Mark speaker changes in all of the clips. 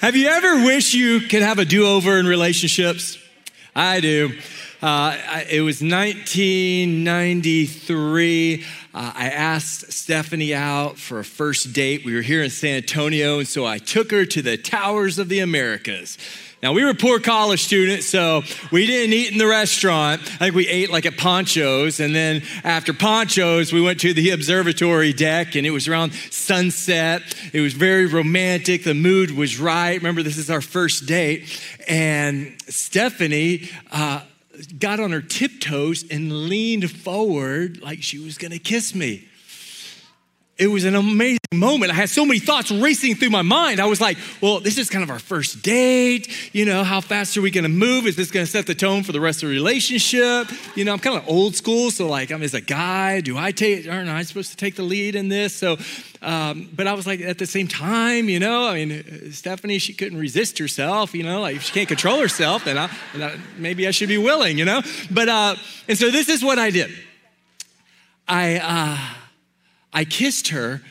Speaker 1: Have you ever wished you could have a do over in relationships? I do. Uh, it was 1993. Uh, I asked Stephanie out for a first date. We were here in San Antonio, and so I took her to the Towers of the Americas. Now, we were poor college students, so we didn't eat in the restaurant. I think we ate like at Pancho's. And then after Pancho's, we went to the observatory deck, and it was around sunset. It was very romantic. The mood was right. Remember, this is our first date. And Stephanie, uh, got on her tiptoes and leaned forward like she was gonna kiss me it was an amazing moment. I had so many thoughts racing through my mind. I was like, well, this is kind of our first date. You know, how fast are we gonna move? Is this gonna set the tone for the rest of the relationship? You know, I'm kind of old school, so like, I'm as a guy, do I take, aren't I supposed to take the lead in this? So, um, but I was like, at the same time, you know, I mean, Stephanie, she couldn't resist herself, you know, like if she can't control herself, then, I, then I, maybe I should be willing, you know? But, uh, and so this is what I did. I, uh, I kissed her,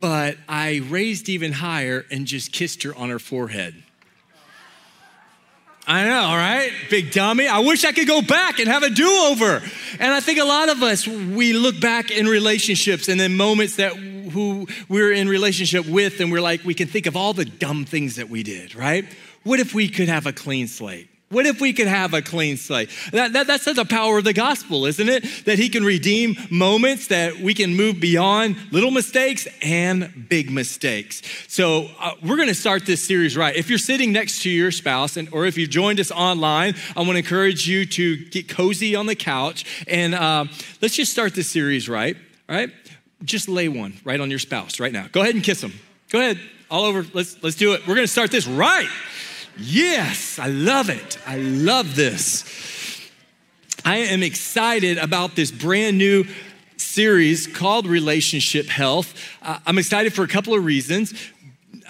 Speaker 1: but I raised even higher and just kissed her on her forehead. I know, right? Big dummy. I wish I could go back and have a do over. And I think a lot of us, we look back in relationships and then moments that who we're in relationship with, and we're like, we can think of all the dumb things that we did, right? What if we could have a clean slate? What if we could have a clean slate? That, that, that's the power of the gospel, isn't it? That he can redeem moments, that we can move beyond little mistakes and big mistakes. So uh, we're going to start this series right. If you're sitting next to your spouse, and or if you've joined us online, I want to encourage you to get cozy on the couch and uh, let's just start this series right. All right, just lay one right on your spouse right now. Go ahead and kiss them. Go ahead, all over. Let's let's do it. We're going to start this right. Yes, I love it. I love this. I am excited about this brand new series called Relationship Health. Uh, I'm excited for a couple of reasons.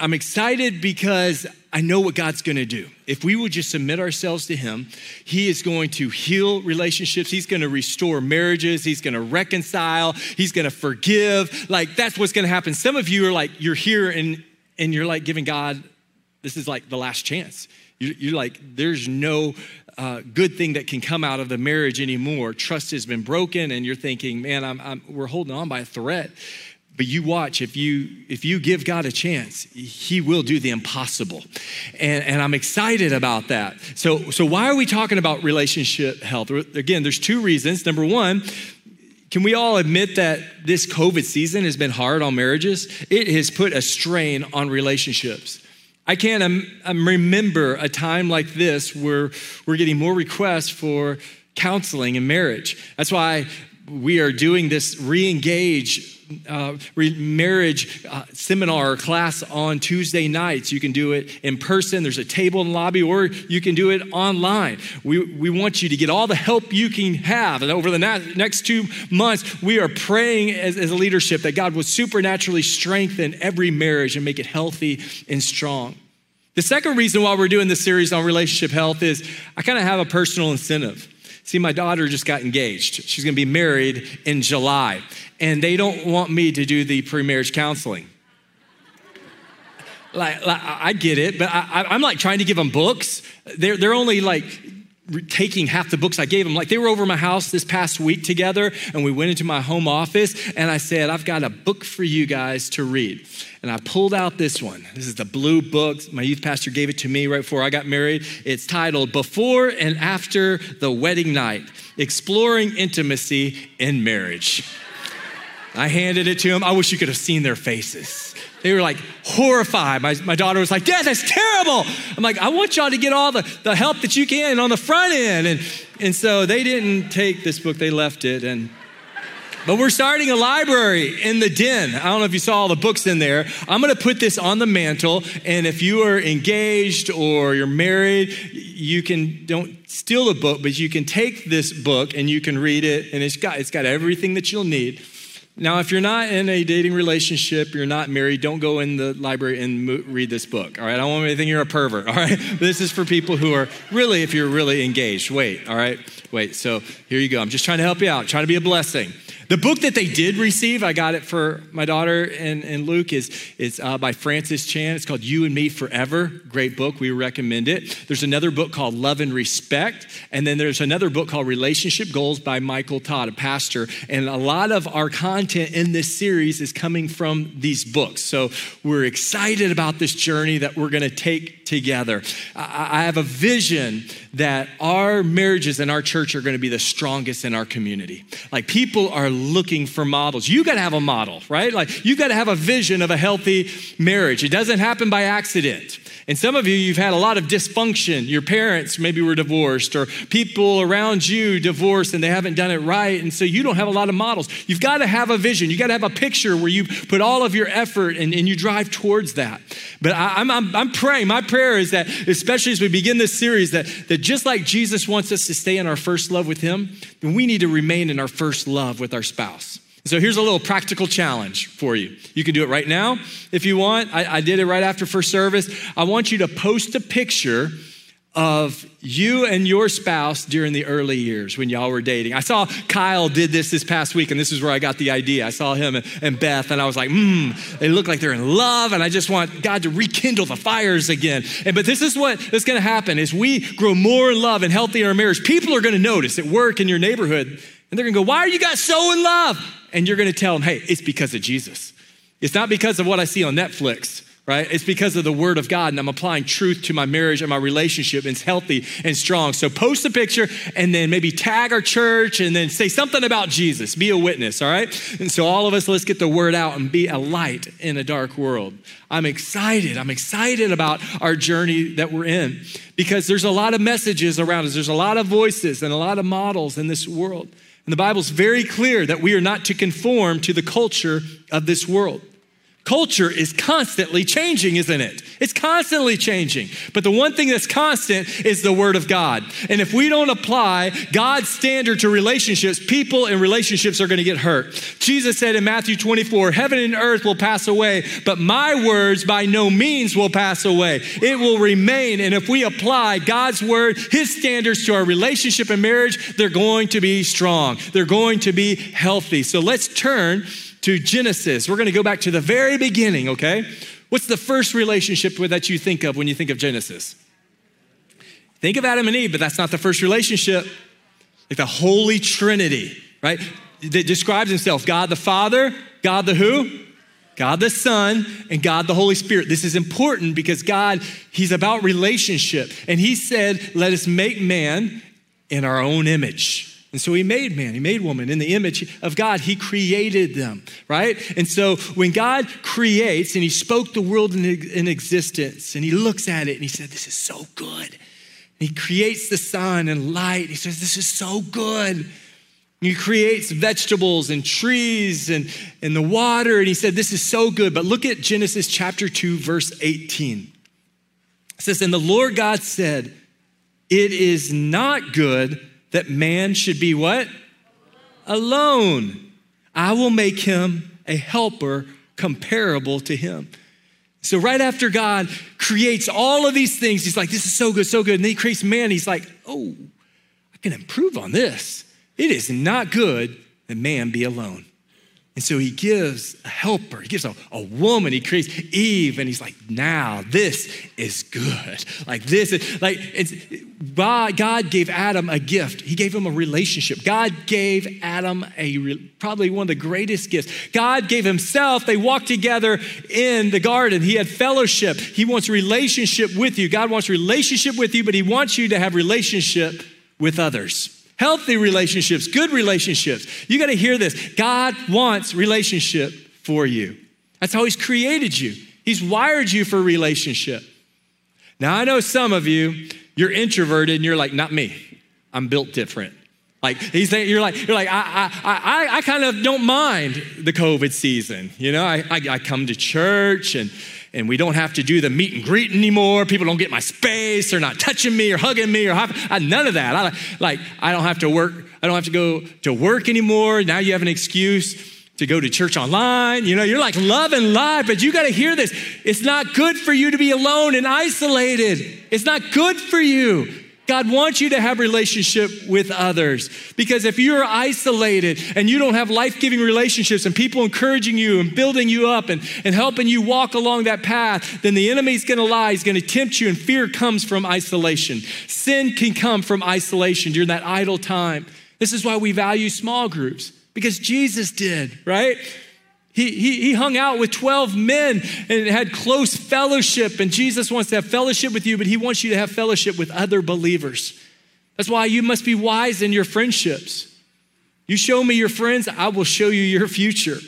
Speaker 1: I'm excited because I know what God's gonna do. If we would just submit ourselves to Him, He is going to heal relationships. He's gonna restore marriages. He's gonna reconcile. He's gonna forgive. Like, that's what's gonna happen. Some of you are like, you're here and, and you're like giving God this is like the last chance. You're like, there's no uh, good thing that can come out of the marriage anymore. Trust has been broken, and you're thinking, man, I'm, I'm, we're holding on by a thread. But you watch, if you if you give God a chance, He will do the impossible. And, and I'm excited about that. So, so why are we talking about relationship health? Again, there's two reasons. Number one, can we all admit that this COVID season has been hard on marriages? It has put a strain on relationships. I can't um, um, remember a time like this where we're getting more requests for counseling and marriage. That's why we are doing this re engage uh, marriage uh, seminar or class on Tuesday nights. You can do it in person, there's a table in the lobby, or you can do it online. We, we want you to get all the help you can have. And over the na- next two months, we are praying as, as a leadership that God will supernaturally strengthen every marriage and make it healthy and strong. The second reason why we're doing this series on relationship health is I kind of have a personal incentive. See, my daughter just got engaged. She's going to be married in July, and they don't want me to do the pre marriage counseling. Like, like, I get it, but I, am like trying to give them books. They're, they're only like taking half the books I gave them. Like they were over my house this past week together, and we went into my home office, and I said, I've got a book for you guys to read. And I pulled out this one. This is the blue book. My youth pastor gave it to me right before I got married. It's titled Before and After the Wedding Night Exploring Intimacy in Marriage. I handed it to him. I wish you could have seen their faces. They were like horrified. My, my daughter was like, Dad, that's terrible. I'm like, I want y'all to get all the, the help that you can on the front end. And, and so they didn't take this book, they left it. And but we're starting a library in the den. I don't know if you saw all the books in there. I'm going to put this on the mantle, and if you are engaged or you're married, you can don't steal the book, but you can take this book and you can read it, and it's got it's got everything that you'll need. Now, if you're not in a dating relationship, you're not married, don't go in the library and mo- read this book, all right? I don't want anything you're a pervert, all right? This is for people who are really, if you're really engaged. Wait, all right? Wait, so here you go. I'm just trying to help you out, trying to be a blessing. The book that they did receive, I got it for my daughter and, and Luke, is, is uh, by Francis Chan. It's called You and Me Forever. Great book. We recommend it. There's another book called Love and Respect. And then there's another book called Relationship Goals by Michael Todd, a pastor. And a lot of our content in this series is coming from these books. So we're excited about this journey that we're going to take together. I, I have a vision that our marriages and our church are going to be the strongest in our community. Like people are looking for models. You got to have a model, right? Like you got to have a vision of a healthy marriage. It doesn't happen by accident. And some of you, you've had a lot of dysfunction. Your parents maybe were divorced, or people around you divorced and they haven't done it right. And so you don't have a lot of models. You've got to have a vision. You've got to have a picture where you put all of your effort and, and you drive towards that. But I, am I'm, I'm praying. My prayer is that, especially as we begin this series, that, that just like Jesus wants us to stay in our first love with Him, then we need to remain in our first love with our spouse. So here's a little practical challenge for you. You can do it right now if you want. I, I, did it right after first service. I want you to post a picture of you and your spouse during the early years when y'all were dating. I saw Kyle did this this past week, and this is where I got the idea. I saw him and Beth, and I was like, hmm, they look like they're in love, and I just want God to rekindle the fires again. And but this is what is going to happen: is we grow more in love and healthy in our marriage. People are going to notice at work in your neighborhood, and they're to go, "Why are you guys so in love?" and you're to tell them, hey, it's because of Jesus. It's not because of what I see on Netflix, right? It's because of the word of God, and I'm applying truth to my marriage and my relationship, and it's healthy and strong. So post a picture and then maybe tag our church and then say something about Jesus. Be a witness, all right? And so, all of us, let's get the word out and be a light in a dark world. I'm excited. I'm excited about our journey that we're in because there's a lot of messages around us, there's a lot of voices and a lot of models in this world. And the Bible's very clear that we are not to conform to the culture of this world. Culture is constantly changing, isn't it? It's constantly changing. But the one thing that's constant is the Word of God. And if we don't apply God's standard to relationships, people and relationships are going to get hurt. Jesus said in Matthew 24, Heaven and earth will pass away, but my words by no means will pass away. It will remain. And if we apply God's Word, His standards to our relationship and marriage, they're going to be strong. They're going to be healthy. So let's turn to Genesis. We're going to go back to the very beginning, okay? What's the first relationship that you think of when you think of Genesis? Think of Adam and Eve, but that's not the first relationship. Like the Holy Trinity, right? That describes himself God the Father, God the who? God the Son, and God the Holy Spirit. This is important because God, He's about relationship. And He said, Let us make man in our own image. And so he made man, he made woman in the image of God. He created them, right? And so when God creates and he spoke the world in, existence and he looks at it and he said, This is so good. And he creates the sun and light. He says, This is so good. And He creates vegetables and trees and, and the water. And he said, This is so good. But look at Genesis chapter 2, verse 18. It says, And the Lord God said, It is not good that man should be what? Alone. I will make him a helper comparable to him. So, right after God creates all of these things, he's like, This is so good, so good. And then he creates man. He's like, Oh, I can improve on this. It is not good that man be alone. And so he gives a helper, he gives a, a woman, he creates Eve, and he's like, now this is good. Like this is like it's God gave Adam a gift. He gave him a relationship. God gave Adam a probably one of the greatest gifts. God gave himself. They walked together in the garden. He had fellowship. He wants relationship with you. God wants relationship with you, but he wants you to have relationship with others healthy relationships, good relationships. You got to hear this. God wants relationship for you. That's how He's created you, He's wired you for relationship. Now, I know some of you, you're introverted and you're like, not me. I'm built different. Like he's saying, you're like, you're like, I, I, I, I kind of don't mind the COVID season. You know, I, I, I come to church and and we don't have to do the meet and greet anymore. People don't get my space. They're not touching me or hugging me or I, none of that. I, like I don't have to work. I don't have to go to work anymore. Now you have an excuse to go to church online. You know, you're like loving life, but you got to hear this. It's not good for you to be alone and isolated. It's not good for you. God wants you to have relationship with others because if you're isolated and you don't have life-giving relationships and people encouraging you and building you up and, and helping you walk along that path, then the enemy's gonna lie, he's gonna tempt you and fear comes from isolation. Sin can come from isolation during that idle time. This is why we value small groups because Jesus did, right? He, he, he hung out with 12 men and had close fellowship. And Jesus wants to have fellowship with you, but he wants you to have fellowship with other believers. That's why you must be wise in your friendships. You show me your friends, I will show you your future.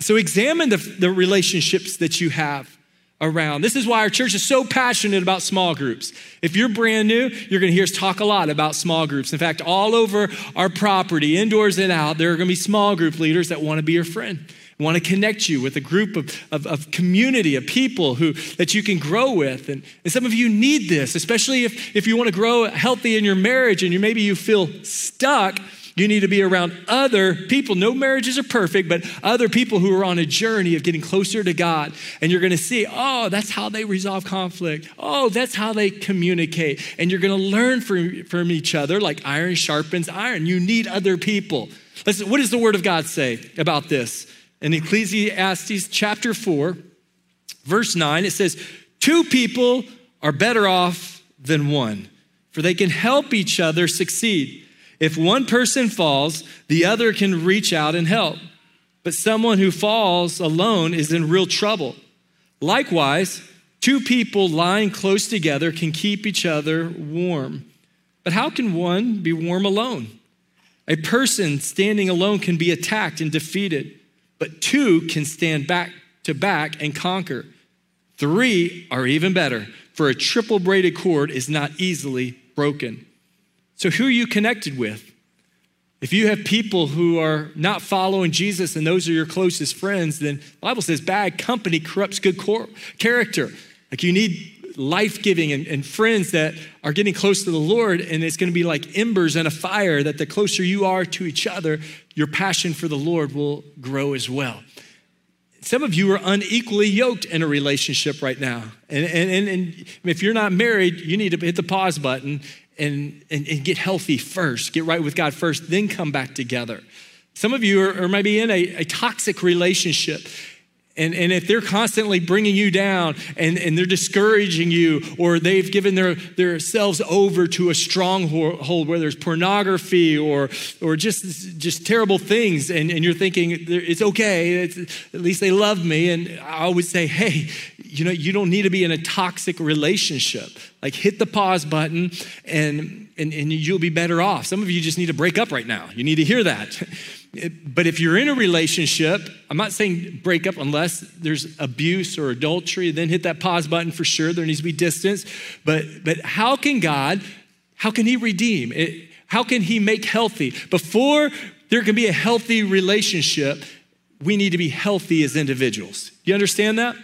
Speaker 1: So examine the, the relationships that you have around. This is why our church is so passionate about small groups. If you're brand new, you're going to hear us talk a lot about small groups. In fact, all over our property, indoors and out, there are going to be small group leaders that want to be your friend want to connect you with a group of, of, of, community, of people who that you can grow with. And, and some of you need this, especially if, if you want to grow healthy in your marriage and you maybe you feel stuck. You need to be around other people. No marriages are perfect, but other people who are on a journey of getting closer to God. And you're going to see, oh, that's how they resolve conflict. Oh, that's how they communicate. And you're going to learn from, from each other like iron sharpens iron. You need other people. Listen, what does the Word of God say about this? In Ecclesiastes chapter 4, verse 9, it says, Two people are better off than one, for they can help each other succeed. If one person falls, the other can reach out and help. But someone who falls alone is in real trouble. Likewise, two people lying close together can keep each other warm. But how can one be warm alone? A person standing alone can be attacked and defeated but two can stand back to back and conquer. Three are even better, for a triple braided cord is not easily broken. So, who are you connected with? If you have people who are not following Jesus and those are your closest friends, then the Bible says bad company corrupts good character. Like you need life giving and, and, friends that are getting close to the Lord, and it's going to be like embers in a fire that the closer you are to each other, your passion for the Lord will grow as well. Some of you are unequally yoked in a relationship right now. And, and, and, if you're not married, you need to hit the pause button and, and, and get healthy first, get right with God first, then come back together. Some of you are, are maybe in a, a toxic relationship and, and if they're constantly bringing you down and, and they're discouraging you, or they've given their, their selves over to a stronghold where there's pornography or, or just, just terrible things, and, and you're thinking, it's okay, it's, at least they love me. And I always say, hey, you know, you don't need to be in a toxic relationship. Like hit the pause button and, and, and you'll be better off. Some of you just need to break up right now. You need to hear that. But if you're in a relationship, I'm not saying break up unless there's abuse or adultery, then hit that pause button for sure. There needs to be distance. But, but how can God, how can He redeem? It, how can He make healthy? Before there can be a healthy relationship, we need to be healthy as individuals. You understand that?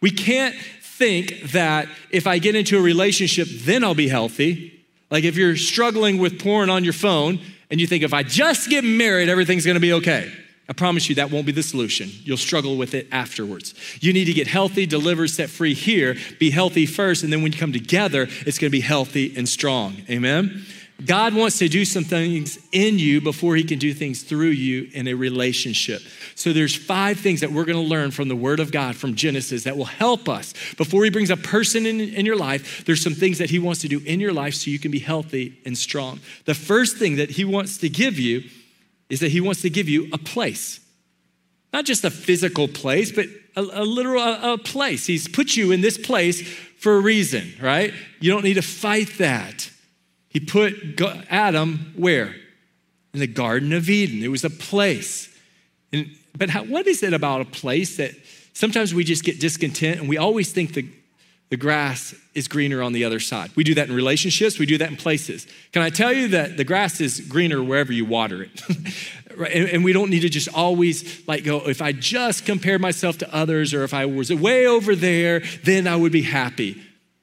Speaker 1: We can't think that if I get into a relationship, then I'll be healthy. Like if you're struggling with porn on your phone, and you think, if I just get married, everything's gonna be okay. I promise you that won't be the solution. You'll struggle with it afterwards. You need to get healthy, delivered, set free here, be healthy first, and then when you come together, it's gonna be healthy and strong. Amen? God wants to do some things in you before he can do things through you in a relationship. So there's five things that we're going to learn from the word of God from Genesis that will help us. Before he brings a person in, in your life, there's some things that he wants to do in your life so you can be healthy and strong. The first thing that he wants to give you is that he wants to give you a place. Not just a physical place, but a, a literal a, a place. He's put you in this place for a reason, right? You don't need to fight that. He put Adam where? In the Garden of Eden. It was a place. And, but how, what is it about a place that sometimes we just get discontent and we always think the, the grass is greener on the other side? We do that in relationships, we do that in places. Can I tell you that the grass is greener wherever you water it? and, and we don't need to just always like go, if I just compared myself to others or if I was way over there, then I would be happy.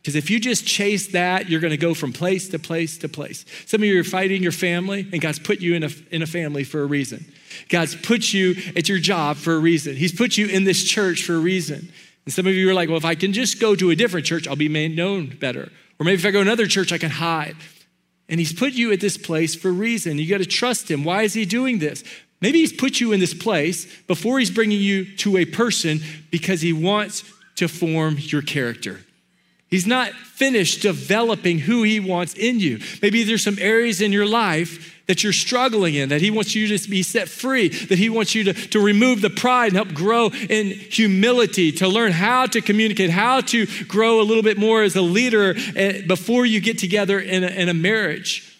Speaker 1: Because if you just chase that, you're going to go from place to place to place. Some of you are fighting your family, and God's put you in a, in a family for a reason. God's put you at your job for a reason. He's put you in this church for a reason. And some of you are like, well, if I can just go to a different church, I'll be made known better. Or maybe if I go to another church, I can hide. And He's put you at this place for a reason. You got to trust Him. Why is He doing this? Maybe He's put you in this place before He's bringing you to a person because He wants to form your character. He's not finished developing who he wants in you. Maybe there's some areas in your life that you're struggling in, that he wants you to be set free, that he wants you to, to remove the pride and help grow in humility, to learn how to communicate, how to grow a little bit more as a leader eh, before you get together in a, in a marriage.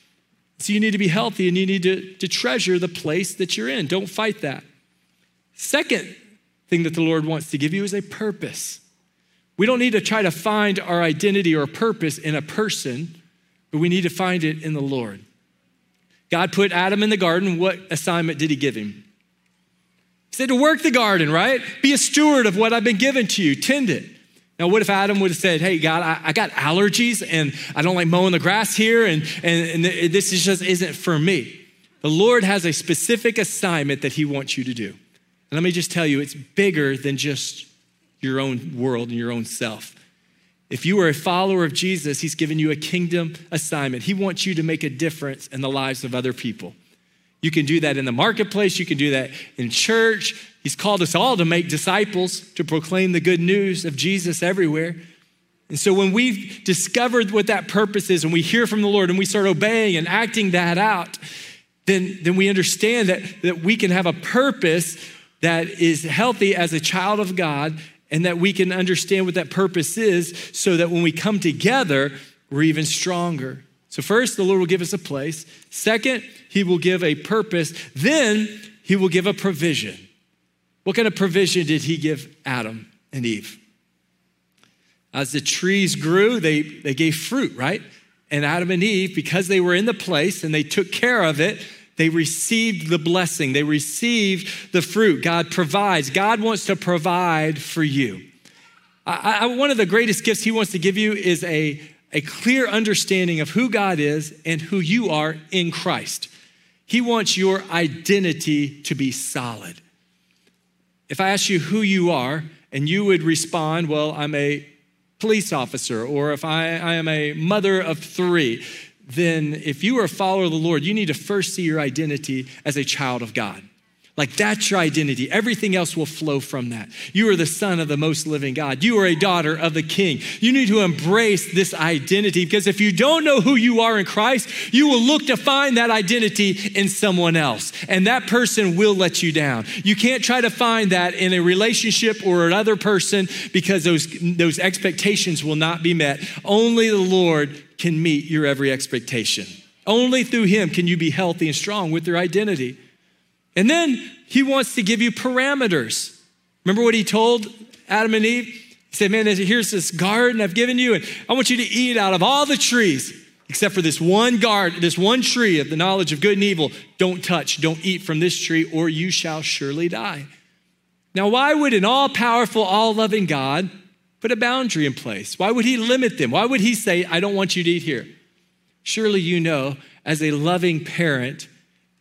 Speaker 1: So you need to be healthy and you need to, to treasure the place that you're in. Don't fight that. Second thing that the Lord wants to give you is a purpose. We don't need to try to find our identity or purpose in a person, but we need to find it in the Lord. God put Adam in the garden. What assignment did he give him? He said to work the garden, right? Be a steward of what I've been given to you, tend it. Now, what if Adam would have said, Hey, God, I, I got allergies and I don't like mowing the grass here, and, and, and this is just isn't for me? The Lord has a specific assignment that he wants you to do. And let me just tell you, it's bigger than just your own world and your own self. If you are a follower of Jesus, He's given you a kingdom assignment. He wants you to make a difference in the lives of other people. You can do that in the marketplace, you can do that in church. He's called us all to make disciples, to proclaim the good news of Jesus everywhere. And so when we've discovered what that purpose is and we hear from the Lord and we start obeying and acting that out, then, then we understand that, that we can have a purpose that is healthy as a child of God and that we can understand what that purpose is so that when we come together, we're even stronger. So, first, the Lord will give us a place. Second, He will give a purpose. Then, He will give a provision. What kind of provision did He give Adam and Eve? As the trees grew, they, they gave fruit, right? And Adam and Eve, because they were in the place and they took care of it, they received the blessing, they received the fruit. God provides. God wants to provide for you. I, I, one of the greatest gifts He wants to give you is a, a clear understanding of who God is and who you are in Christ. He wants your identity to be solid. If I ask you who you are, and you would respond, Well, I'm a police officer, or if I, I am a mother of three, then if you are a follower of the Lord, you need to first see your identity as a child of God. Like that's your identity. Everything else will flow from that. You are the son of the most living God. You are a daughter of the king. You need to embrace this identity because if you don't know who you are in Christ, you will look to find that identity in someone else. And that person will let you down. You can't try to find that in a relationship or another person because those, those expectations will not be met. Only the Lord can meet your every expectation. Only through Him can you be healthy and strong with your identity. And then He wants to give you parameters. Remember what He told Adam and Eve? He said, Man, here's this garden I've given you, and I want you to eat out of all the trees except for this one garden, this one tree of the knowledge of good and evil. Don't touch, don't eat from this tree, or you shall surely die. Now, why would an all powerful, all loving God put a boundary in place? Why would he limit them? Why would he say, I don't want you to eat here? Surely you know, as a loving parent,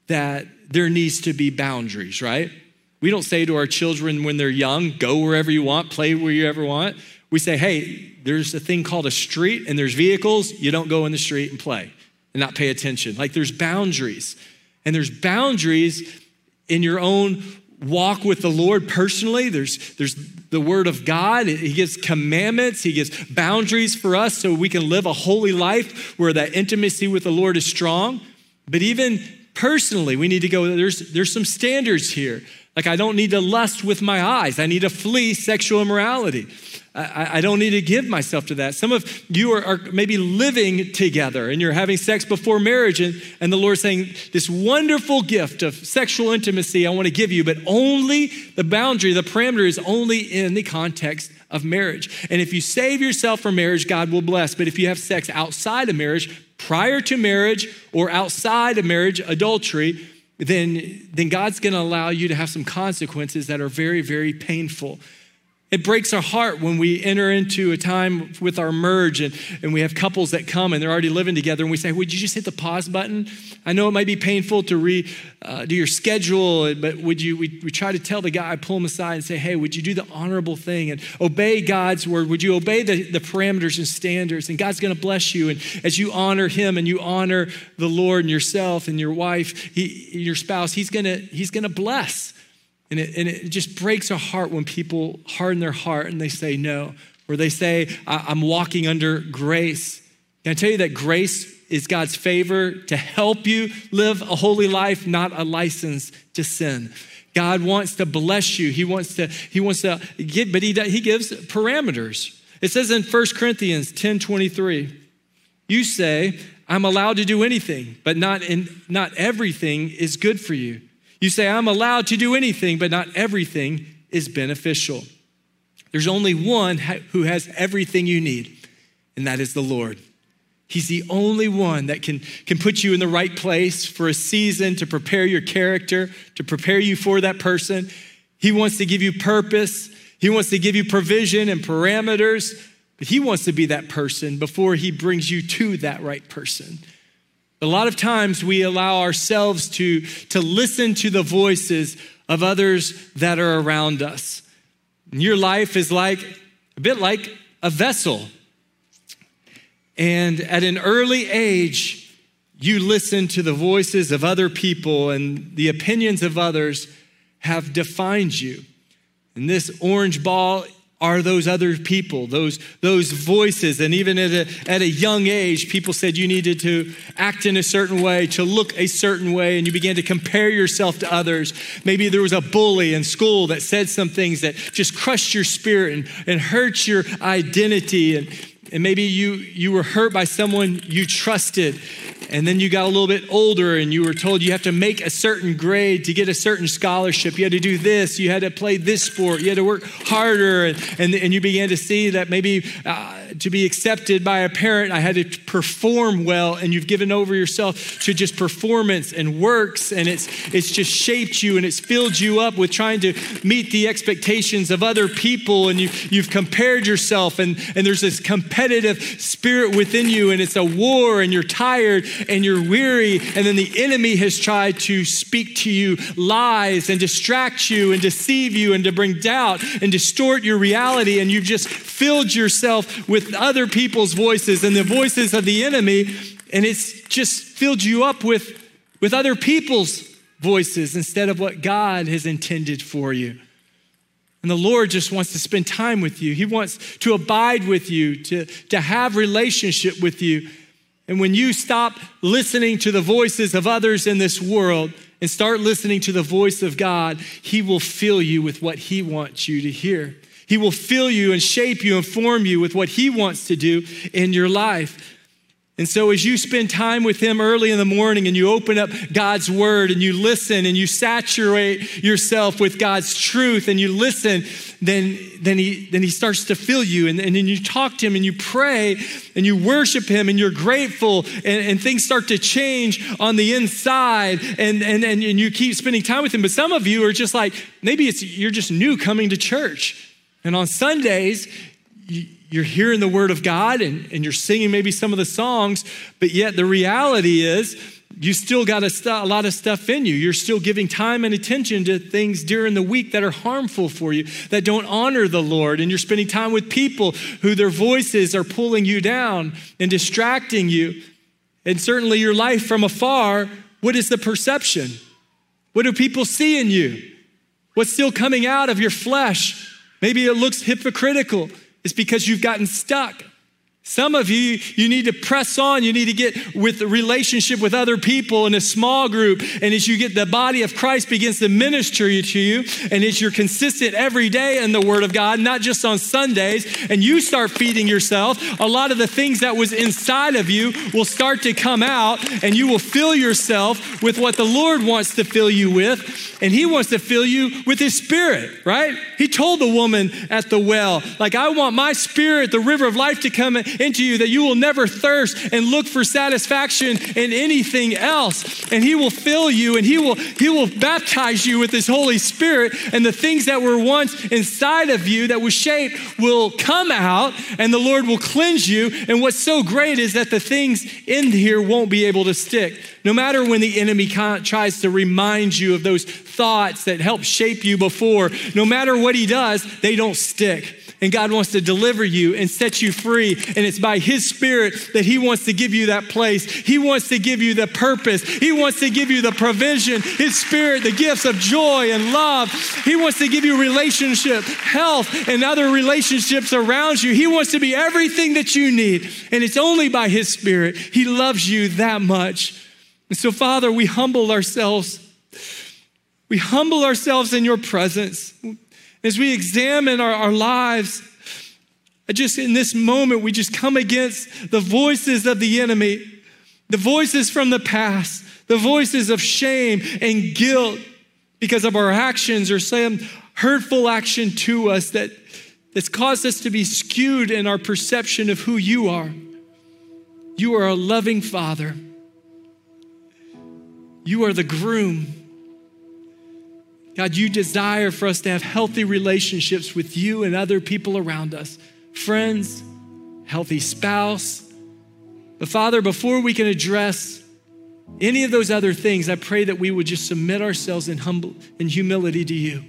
Speaker 1: that there needs to be boundaries, right? We don't say to our children when they're young, go wherever you want, play where you ever want. We say, hey, there's a thing called a street and there's vehicles. You don't go in the street and play and not pay attention. Like there's boundaries. And there's boundaries in your own walk with the Lord personally. There's, there's the Word of God. He gives commandments, He gives boundaries for us so we can live a holy life where that intimacy with the Lord is strong. But even personally, we need to go, there's, there's some standards here. Like, I don't need to lust with my eyes, I need to flee sexual immorality. I, I don't need to give myself to that. Some of you are, are, maybe living together and you're having sex before marriage, and, and the Lord's saying, This wonderful gift of sexual intimacy I want to give you, but only the boundary, the parameter is only in the context of marriage. And if you save yourself for marriage, God will bless. But if you have sex outside of marriage, prior to marriage or outside of marriage, adultery, then, then God's going to allow you to have some consequences that are very, very painful. It breaks our heart when we enter into a time with our merge and, and we have couples that come and they're already living together and we say, Would you just hit the pause button? I know it might be painful to re, uh, do your schedule, but would you, we, we try to tell the guy, pull him aside and say, Hey, would you do the honorable thing and obey God's word? Would you obey the, the parameters and standards? And God's going to bless you. And as you honor him and you honor the Lord and yourself and your wife, he, your spouse, he's going to he's going to bless. And it, and it just breaks our heart when people harden their heart and they say no, or they say, I'm walking under grace. Can I tell you that grace is God's favor to help you live a holy life, not a license to sin? God wants to bless you. He wants to, he wants to give, but he, he gives parameters. It says in 1 Corinthians 10 23, you say, I'm allowed to do anything, but not, in, not everything is good for you. You say, I'm allowed to do anything, but not everything is beneficial. There's only one who has everything you need, and that is the Lord. He's the only one that can, can put you in the right place for a season to prepare your character, to prepare you for that person. He wants to give you purpose, He wants to give you provision and parameters, but He wants to be that person before He brings you to that right person. A lot of times we allow ourselves to, to listen to the voices of others that are around us. And your life is like a bit like a vessel. And at an early age, you listen to the voices of other people, and the opinions of others have defined you. And this orange ball are those other people, those, those voices. And even at a, at a young age, people said you needed to act in a certain way, to look a certain way, and you began to compare yourself to others. Maybe there was a bully in school that said some things that just crushed your spirit and, and hurt your identity. And, and maybe you, you were hurt by someone you trusted and then you got a little bit older and you were told you have to make a certain grade to get a certain scholarship. You had to do this, you had to play this sport, you had to work harder. And, and, and you began to see that maybe uh, to be accepted by a parent, I had to perform well. And you've given over yourself to just performance and works. And it's, it's just shaped you and it's filled you up with trying to meet the expectations of other people. And you, you've compared yourself, and, and there's this competitive spirit within you, and it's a war, and you're tired and you're weary, and then the enemy has tried to speak to you lies and distract you and deceive you and to bring doubt and distort your reality, and you've just filled yourself with other people's voices and the voices of the enemy, and it's just filled you up with, with other people's voices instead of what God has intended for you. And the Lord just wants to spend time with you. He wants to abide with you, to, to have relationship with you. And when you stop listening to the voices of others in this world and start listening to the voice of God, He will fill you with what He wants you to hear. He will fill you and shape you and form you with what He wants to do in your life. And so, as you spend time with Him early in the morning and you open up God's Word and you listen and you saturate yourself with God's truth and you listen, then, then, he, then He starts to fill you. And, and then you talk to Him and you pray and you worship Him and you're grateful and, and things start to change on the inside and, and, and, and you keep spending time with Him. But some of you are just like, maybe it's, you're just new coming to church. And on Sundays, you're hearing the word of God and, and you're singing maybe some of the songs, but yet the reality is you still got a, st- a, lot of stuff in you. You're still giving time and attention to things during the week that are harmful for you, that don't honor the Lord. And you're spending time with people who their voices are pulling you down and distracting you. And certainly your life from afar, what is the perception? What do people see in you? What's still coming out of your flesh? Maybe it looks hypocritical. It's because you've gotten stuck. Some of you, you need to press on. You need to get with the relationship with other people in a small group. And as you get the body of Christ begins to minister to you, and as you're consistent every day in the Word of God, not just on Sundays, and you start feeding yourself, a lot of the things that was inside of you will start to come out, and you will fill yourself with what the Lord wants to fill you with. And He wants to fill you with His Spirit, right? He told the woman at the well, like, I want my Spirit, the river of life, to come into you that you will never thirst and look for satisfaction in anything else. And he will fill you and he will he will baptize you with his Holy Spirit and the things that were once inside of you that was shaped will come out and the Lord will cleanse you. And what's so great is that the things in here won't be able to stick. No matter when the enemy tries to remind you of those thoughts that helped shape you before, no matter what he does, they don't stick and God wants to deliver you and set you free. And it's by His Spirit that He wants to give you that place. He wants to give you the purpose. He wants to give you the provision. His Spirit, the gifts of joy and love. He wants to give you relationship, health, and other relationships around you. He wants to be everything that you need. And it's only by His Spirit. He loves you that much. And so, Father, we humble ourselves. We humble ourselves in your presence. As we examine our, our lives, just in this moment, we just come against the voices of the enemy, the voices from the past, the voices of shame and guilt because of our actions or some hurtful action to us that, that's caused us to be skewed in our perception of who you are. You are a loving father. You are the groom. God, you desire for us to have healthy relationships with you and other people around us friends, healthy spouse. But Father, before we can address any of those other things, I pray that we would just submit ourselves in humble in humility to you.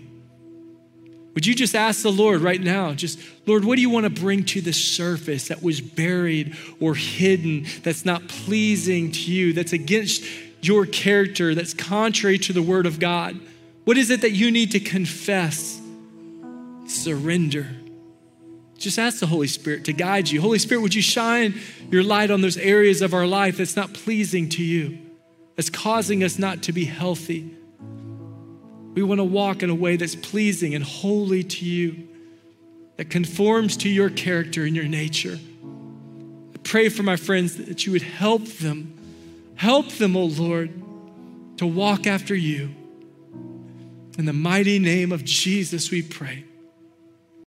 Speaker 1: Would you just ask the Lord right now, just, Lord, what do you want to bring to the surface that was buried or hidden, that's not pleasing to you, that's against your character, that's contrary to the word of God? What is it that you need to confess? Surrender. Just ask the Holy Spirit to guide you. Holy Spirit, would you shine your light on those areas of our life that's not pleasing to you, that's causing us not to be healthy? We want to walk in a way that's pleasing and holy to you, that conforms to your character and your nature. I pray for my friends that you would help them, help them, oh Lord, to walk after you. In the mighty name of Jesus, we pray.